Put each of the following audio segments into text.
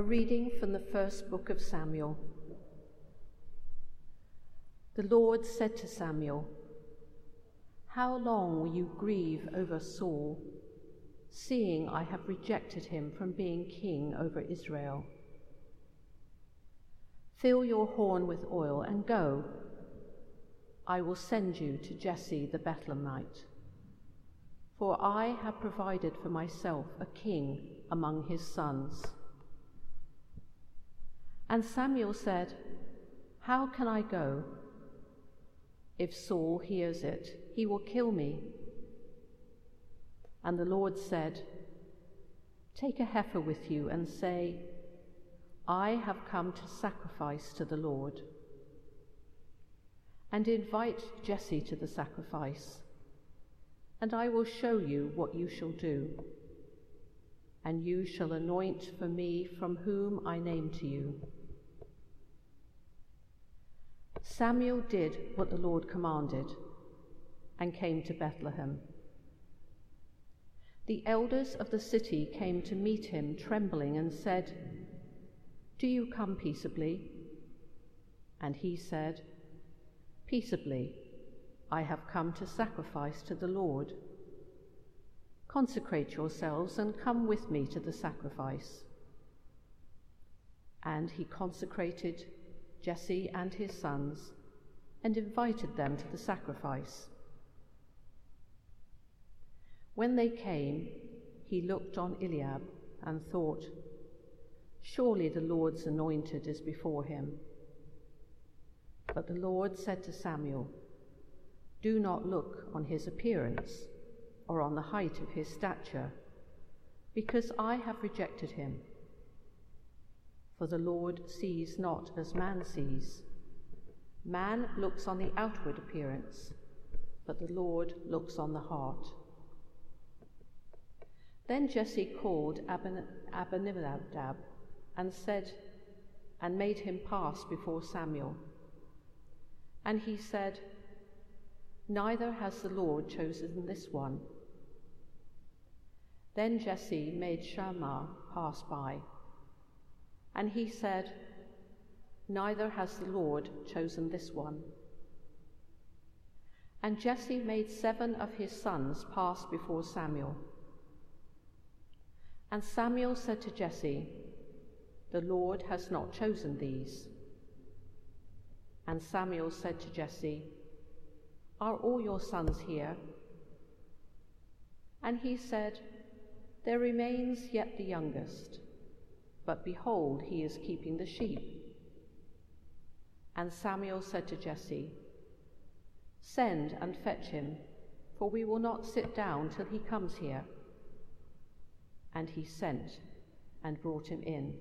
A reading from the first book of Samuel. The Lord said to Samuel, How long will you grieve over Saul, seeing I have rejected him from being king over Israel? Fill your horn with oil and go. I will send you to Jesse the Bethlehemite. For I have provided for myself a king among his sons. And Samuel said, How can I go? If Saul hears it, he will kill me. And the Lord said, Take a heifer with you and say, I have come to sacrifice to the Lord. And invite Jesse to the sacrifice, and I will show you what you shall do. And you shall anoint for me from whom I name to you. Samuel did what the Lord commanded and came to Bethlehem. The elders of the city came to meet him, trembling, and said, Do you come peaceably? And he said, Peaceably, I have come to sacrifice to the Lord. Consecrate yourselves and come with me to the sacrifice. And he consecrated Jesse and his sons, and invited them to the sacrifice. When they came, he looked on Eliab and thought, Surely the Lord's anointed is before him. But the Lord said to Samuel, Do not look on his appearance or on the height of his stature, because I have rejected him. For the Lord sees not as man sees. Man looks on the outward appearance, but the Lord looks on the heart. Then Jesse called Abin- Abinadab and said, and made him pass before Samuel. And he said, Neither has the Lord chosen this one. Then Jesse made Shammah pass by. And he said, Neither has the Lord chosen this one. And Jesse made seven of his sons pass before Samuel. And Samuel said to Jesse, The Lord has not chosen these. And Samuel said to Jesse, Are all your sons here? And he said, There remains yet the youngest, but behold, he is keeping the sheep. And Samuel said to Jesse, Send and fetch him, for we will not sit down till he comes here. And he sent and brought him in.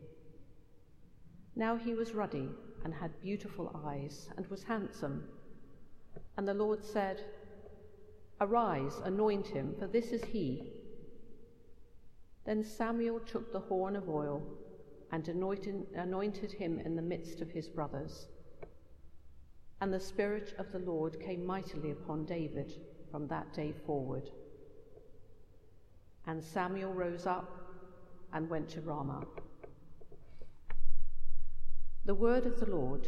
Now he was ruddy and had beautiful eyes and was handsome. And the Lord said, Arise, anoint him, for this is he. Then Samuel took the horn of oil and anointed, him in the midst of his brothers. And the Spirit of the Lord came mightily upon David from that day forward. And Samuel rose up and went to Ramah. The word of the Lord.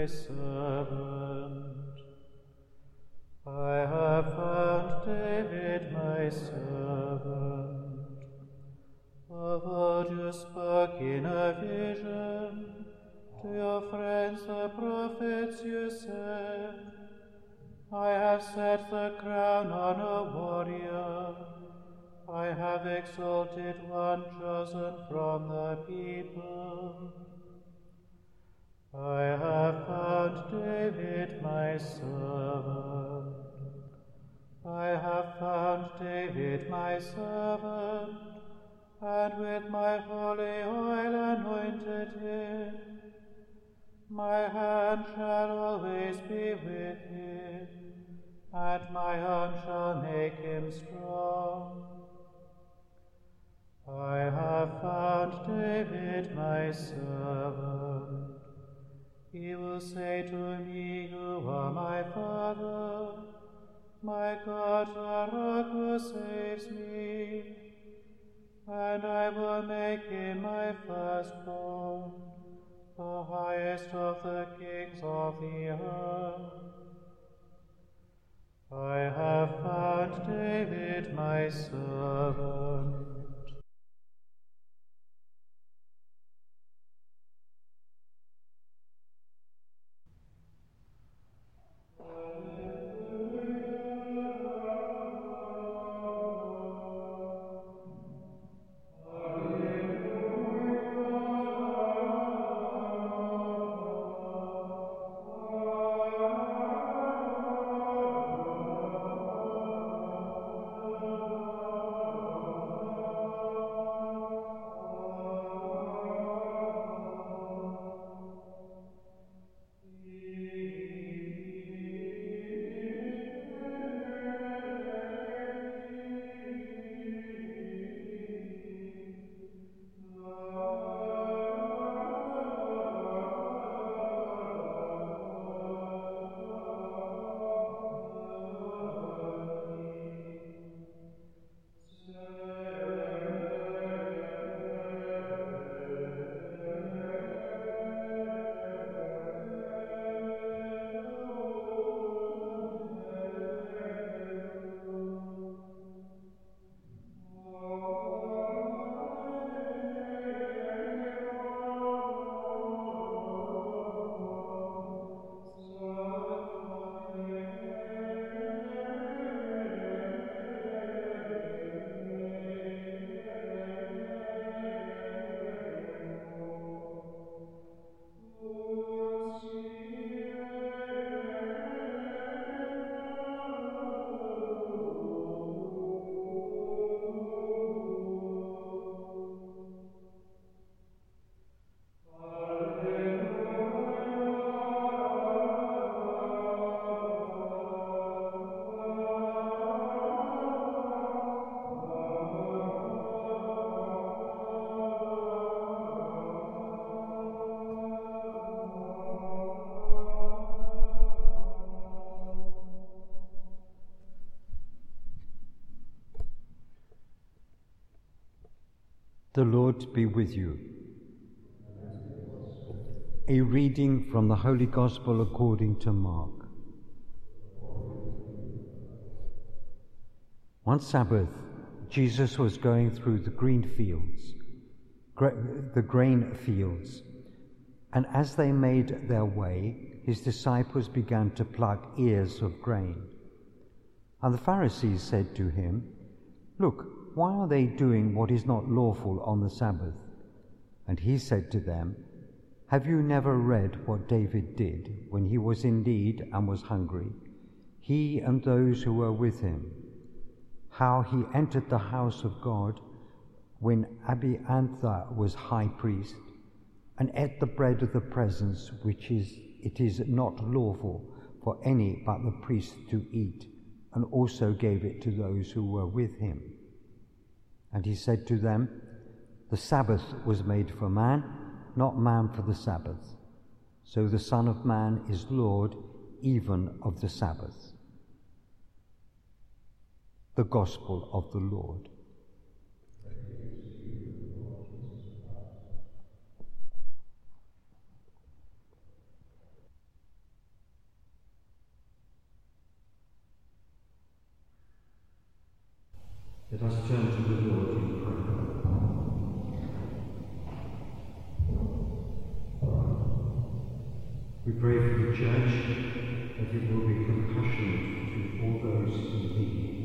David my my servant, and with my holy oil anointed him. My hand shall always be with him, and my arm shall make him strong. I have found David my servant. He will say to me, You are my Father, my God, the rock who saves me, and I will make him my firstborn, the highest of the kings of the earth. I have found David my servant. Lord be with you. A reading from the Holy Gospel according to Mark. One Sabbath, Jesus was going through the green fields, the grain fields, and as they made their way, his disciples began to pluck ears of grain. And the Pharisees said to him, Look, why are they doing what is not lawful on the Sabbath? And he said to them, Have you never read what David did when he was in need and was hungry, he and those who were with him? How he entered the house of God when Abiathar was high priest, and ate the bread of the presence, which is it is not lawful for any but the priest to eat, and also gave it to those who were with him. And he said to them, The Sabbath was made for man, not man for the Sabbath. So the Son of Man is Lord even of the Sabbath. The Gospel of the Lord. Let us turn to the Lord in prayer. We pray for the Church that it will be compassionate to all those in need.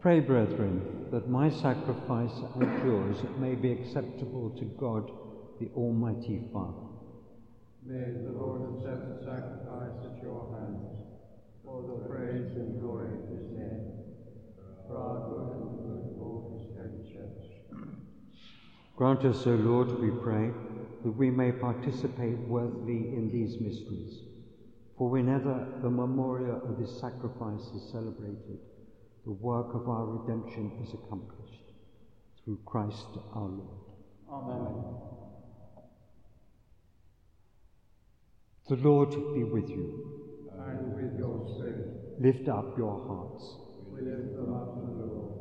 Pray, brethren, that my sacrifice and yours may be acceptable to God, the Almighty Father. May the Lord accept the sacrifice at your hands for the praise and glory of his name, for our good and the good of all his holy church. Grant us, O Lord, we pray, that we may participate worthily in these mysteries. For whenever the memorial of this sacrifice is celebrated, the work of our redemption is accomplished. Through Christ our Lord. Amen. The Lord be with you. And with your spirit, Lift up your hearts. we lift them up to the Lord.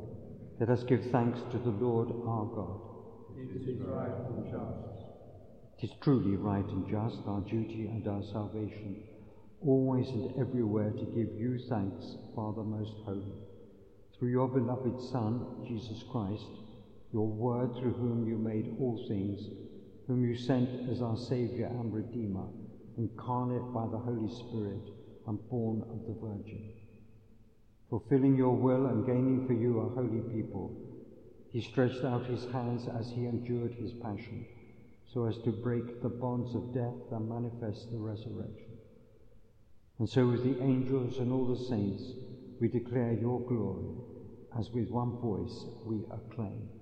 Let us give thanks to the Lord our God. It is right and just. It is truly right and just, our duty and our salvation, always and everywhere to give you thanks, Father most holy, through your beloved Son, Jesus Christ, your Word through whom you made all things, whom you sent as our Saviour and Redeemer, incarnate by the Holy Spirit and born of the Virgin. Fulfilling your will and gaining for you a holy people, he stretched out his hands as he endured his passion, so as to break the bonds of death and manifest the resurrection. And so, with the angels and all the saints, we declare your glory, as with one voice we acclaim.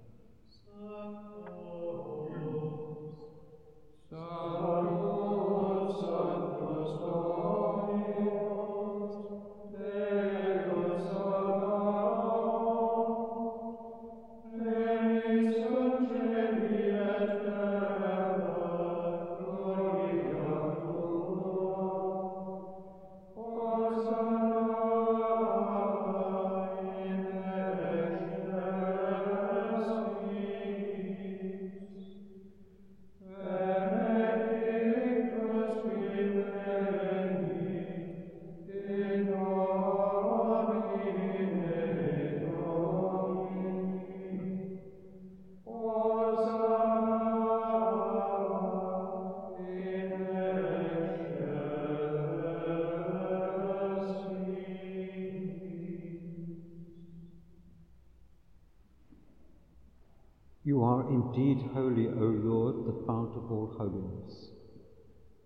Indeed holy, O Lord, the fount of all holiness.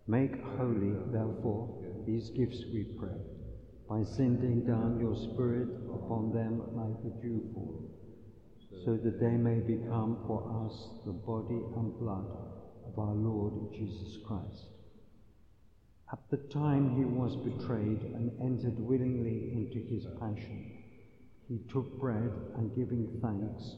Make holy, therefore, these gifts, we pray, by sending down your Spirit upon them like the dewfall, so that they may become for us the body and blood of our Lord Jesus Christ. At the time he was betrayed and entered willingly into his passion, he took bread and giving thanks,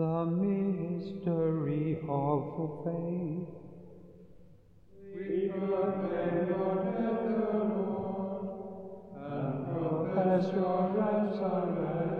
The mystery of faith. We proclaim your death, Lord, and Profess your resurrection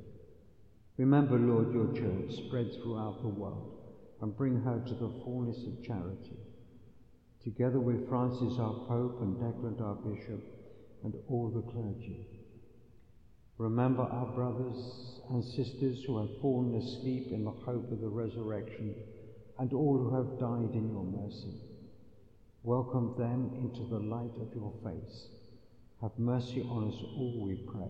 Remember, Lord, your church spread throughout the world and bring her to the fullness of charity. Together with Francis, our Pope, and Declan, our Bishop, and all the clergy. Remember our brothers and sisters who have fallen asleep in the hope of the resurrection, and all who have died in your mercy. Welcome them into the light of your face. Have mercy on us all, we pray,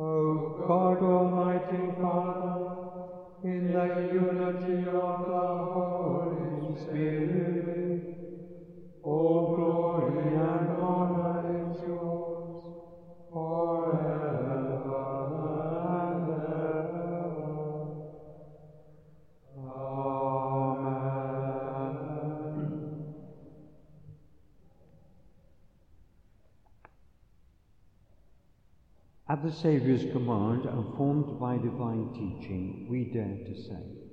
O God, Almighty Father, in the unity of the Holy Spirit, all At the Saviour's command and formed by divine teaching, we dare to say,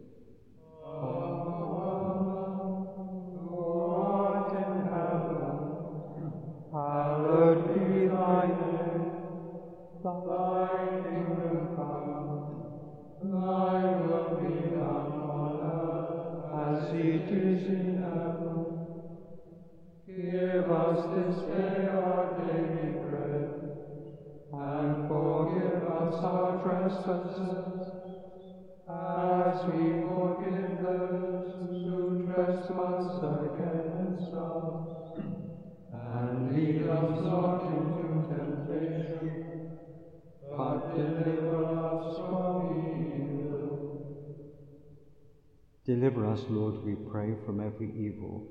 deliver us Lord, we pray, from every evil.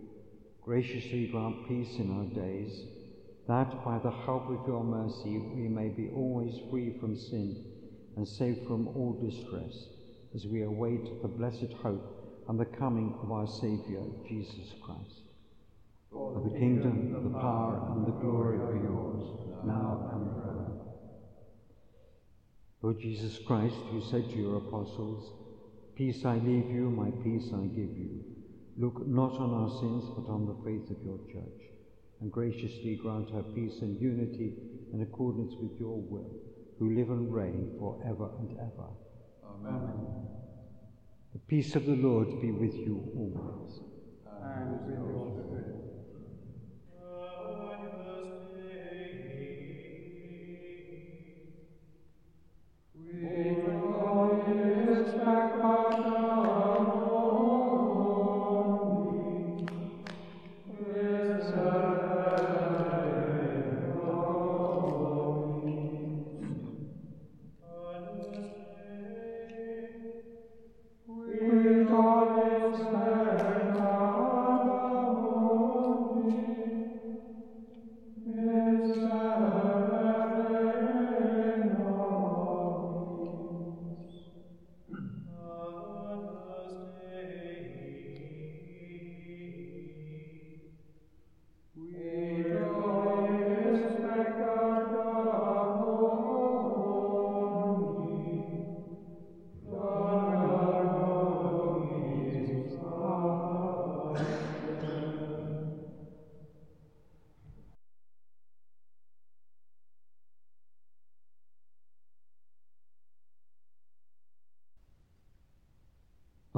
Graciously grant peace in our days that by the help of your mercy we may be always free from sin and safe from all distress, as we await the blessed hope and the coming of our Saviour, Jesus Christ. For the kingdom, the power, and the glory are yours, now and forever. Lord Jesus Christ, who said to your apostles, Peace I leave you, my peace I give you. Look not on our sins, but on the faith of your church and graciously grant her peace and unity in accordance with your will, who live and reign for ever and ever. Amen. The peace of the Lord be with you always. And with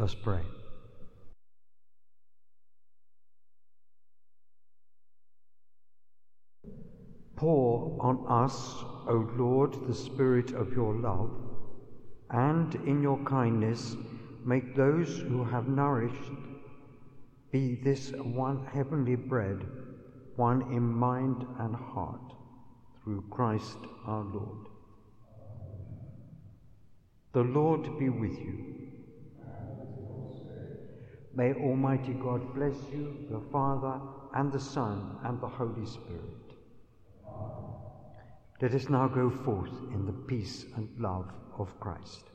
Us pray. Pour on us, O Lord, the Spirit of your love, and in your kindness make those who have nourished be this one heavenly bread, one in mind and heart, through Christ our Lord. The Lord be with you. May Almighty God bless you, the Father, and the Son, and the Holy Spirit. Let us now go forth in the peace and love of Christ.